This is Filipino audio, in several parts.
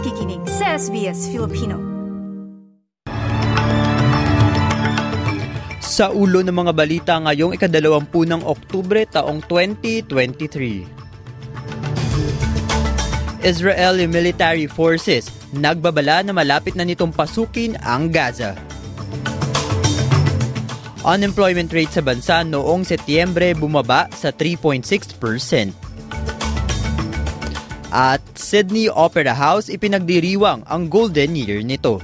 nakikinig sa SBS Filipino. Sa ulo ng mga balita ngayong ikadalawampu ng Oktubre taong 2023. Israeli military forces nagbabala na malapit na nitong pasukin ang Gaza. Unemployment rate sa bansa noong Setyembre bumaba sa 3.6%. At Sydney Opera House ipinagdiriwang ang golden year nito.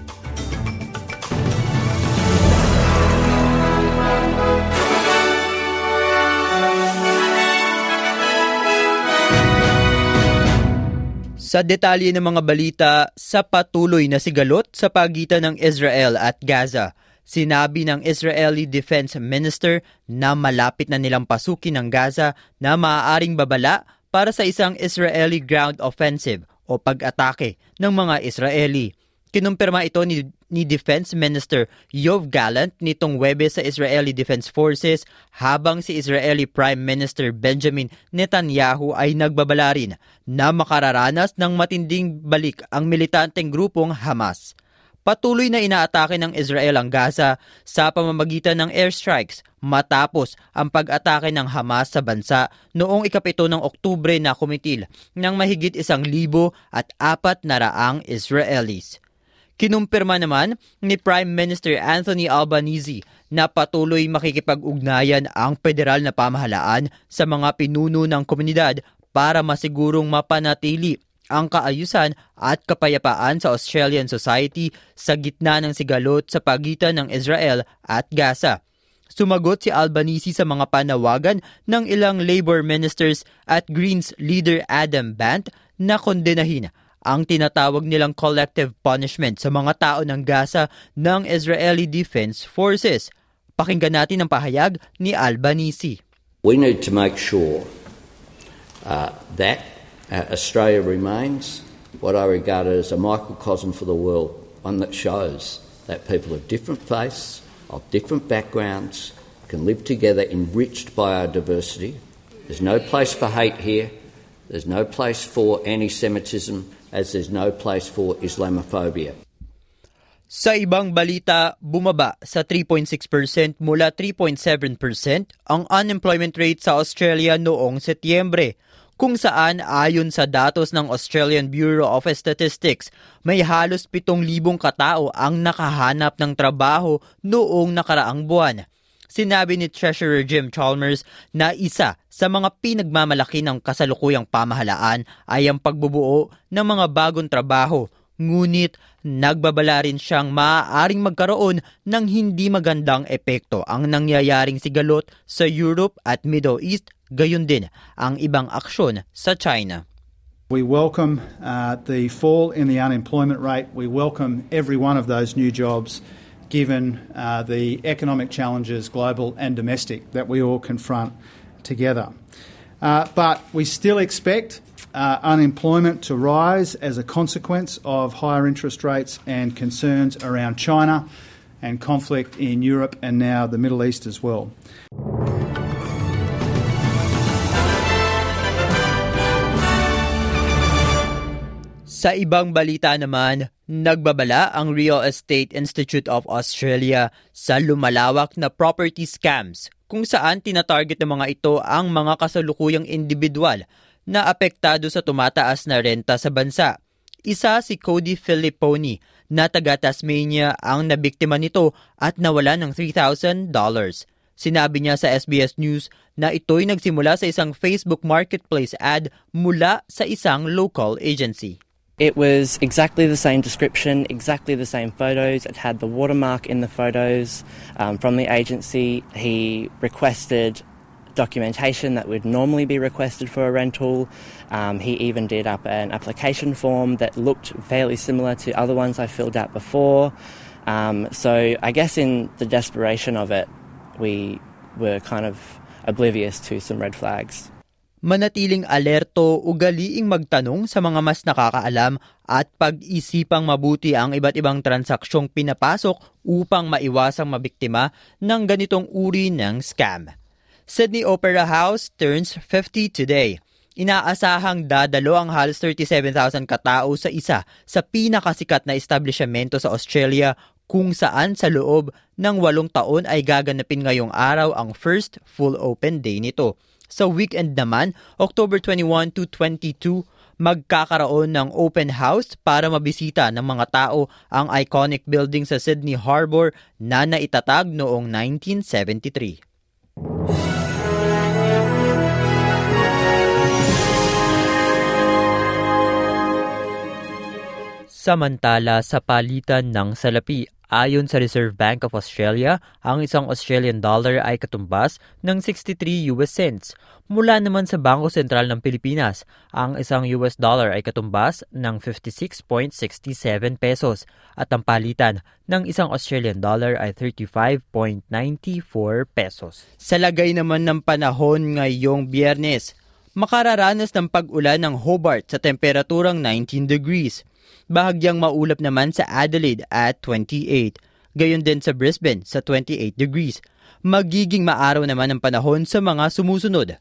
Sa detalye ng mga balita, sa patuloy na sigalot sa pagitan ng Israel at Gaza, sinabi ng Israeli Defense Minister na malapit na nilang pasukin ng Gaza na maaaring babala para sa isang Israeli ground offensive o pag-atake ng mga Israeli. Kinumpirma ito ni, ni Defense Minister Yov Gallant nitong Webes sa Israeli Defense Forces habang si Israeli Prime Minister Benjamin Netanyahu ay nagbabala rin na makararanas ng matinding balik ang militanteng grupong Hamas. Patuloy na inaatake ng Israel ang Gaza sa pamamagitan ng airstrikes matapos ang pag-atake ng Hamas sa bansa noong ikapito ng Oktubre na kumitil ng mahigit isang libo at apat na raang Israelis. Kinumpirma naman ni Prime Minister Anthony Albanese na patuloy makikipag-ugnayan ang federal na pamahalaan sa mga pinuno ng komunidad para masigurong mapanatili ang kaayusan at kapayapaan sa Australian society sa gitna ng sigalot sa pagitan ng Israel at Gaza. Sumagot si Albanese sa mga panawagan ng ilang labor ministers at Greens leader Adam Bant na kondenahin ang tinatawag nilang collective punishment sa mga tao ng Gaza ng Israeli Defense Forces. Pakinggan natin ang pahayag ni Albanese. We need to make sure uh, that Uh, Australia remains what I regard as a microcosm for the world, one that shows that people of different faiths, of different backgrounds, can live together enriched by our diversity. There's no place for hate here. There's no place for anti Semitism, as there's no place for Islamophobia. Sa ibang balita, bumaba sa 3.6% mula 3.7% ang unemployment rate sa Australia noong Setyembre kung saan ayon sa datos ng Australian Bureau of Statistics, may halos 7,000 katao ang nakahanap ng trabaho noong nakaraang buwan. Sinabi ni Treasurer Jim Chalmers na isa sa mga pinagmamalaki ng kasalukuyang pamahalaan ay ang pagbubuo ng mga bagong trabaho ngunit nagbabala rin siyang maaaring magkaroon ng hindi magandang epekto ang nangyayaring sigalot sa Europe at Middle East din ang ibang aksyon sa China. We welcome uh, the fall in the unemployment rate. We welcome every one of those new jobs given uh, the economic challenges, global and domestic, that we all confront together. Uh, but we still expect uh, unemployment to rise as a consequence of higher interest rates and concerns around China and conflict in Europe and now the Middle East as well. Sa ibang balita naman, nagbabala ang Real Estate Institute of Australia sa lumalawak na property scams kung saan tinatarget ng mga ito ang mga kasalukuyang individual na apektado sa tumataas na renta sa bansa. Isa si Cody Filipponi na taga Tasmania ang nabiktima nito at nawala ng $3,000. Sinabi niya sa SBS News na ito'y nagsimula sa isang Facebook Marketplace ad mula sa isang local agency. It was exactly the same description, exactly the same photos. It had the watermark in the photos um, from the agency. He requested documentation that would normally be requested for a rental. Um, he even did up an application form that looked fairly similar to other ones I filled out before. Um, so I guess in the desperation of it, we were kind of oblivious to some red flags. Manatiling alerto, ugaliing magtanong sa mga mas nakakaalam at pag-isipang mabuti ang iba't ibang transaksyong pinapasok upang maiwasang mabiktima ng ganitong uri ng scam. Sydney Opera House turns 50 today. Inaasahang dadalo ang halos 37,000 katao sa isa sa pinakasikat na establishmento sa Australia kung saan sa loob ng walong taon ay gaganapin ngayong araw ang first full open day nito. Sa weekend naman, October 21 to 22, magkakaroon ng open house para mabisita ng mga tao ang iconic building sa Sydney Harbour na naitatag noong 1973. Samantala sa palitan ng salapi, ayon sa Reserve Bank of Australia, ang isang Australian dollar ay katumbas ng 63 US cents. Mula naman sa Bangko Sentral ng Pilipinas, ang isang US dollar ay katumbas ng 56.67 pesos at ang palitan ng isang Australian dollar ay 35.94 pesos. Sa lagay naman ng panahon ngayong biyernes, makararanas ng pag-ulan ng Hobart sa temperaturang 19 degrees. Bahagyang maulap naman sa Adelaide at 28. Gayon din sa Brisbane sa 28 degrees. Magiging maaraw naman ang panahon sa mga sumusunod.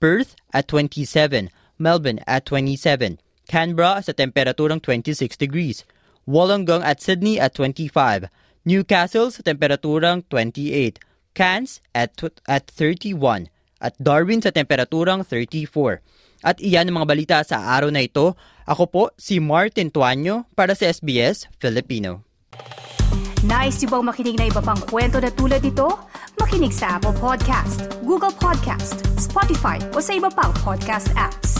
Perth at 27, Melbourne at 27, Canberra sa temperaturang 26 degrees, Wollongong at Sydney at 25, Newcastle sa temperaturang 28, Cairns at, at 31, at Darwin sa temperaturang 34. At iyan ang mga balita sa araw na ito. Ako po si Martin Tuanyo para sa SBS Filipino. Nice yung bang makinig na iba pang kwento na tulad ito? Makinig sa Apple Podcast, Google Podcast, Spotify o sa iba pang podcast apps.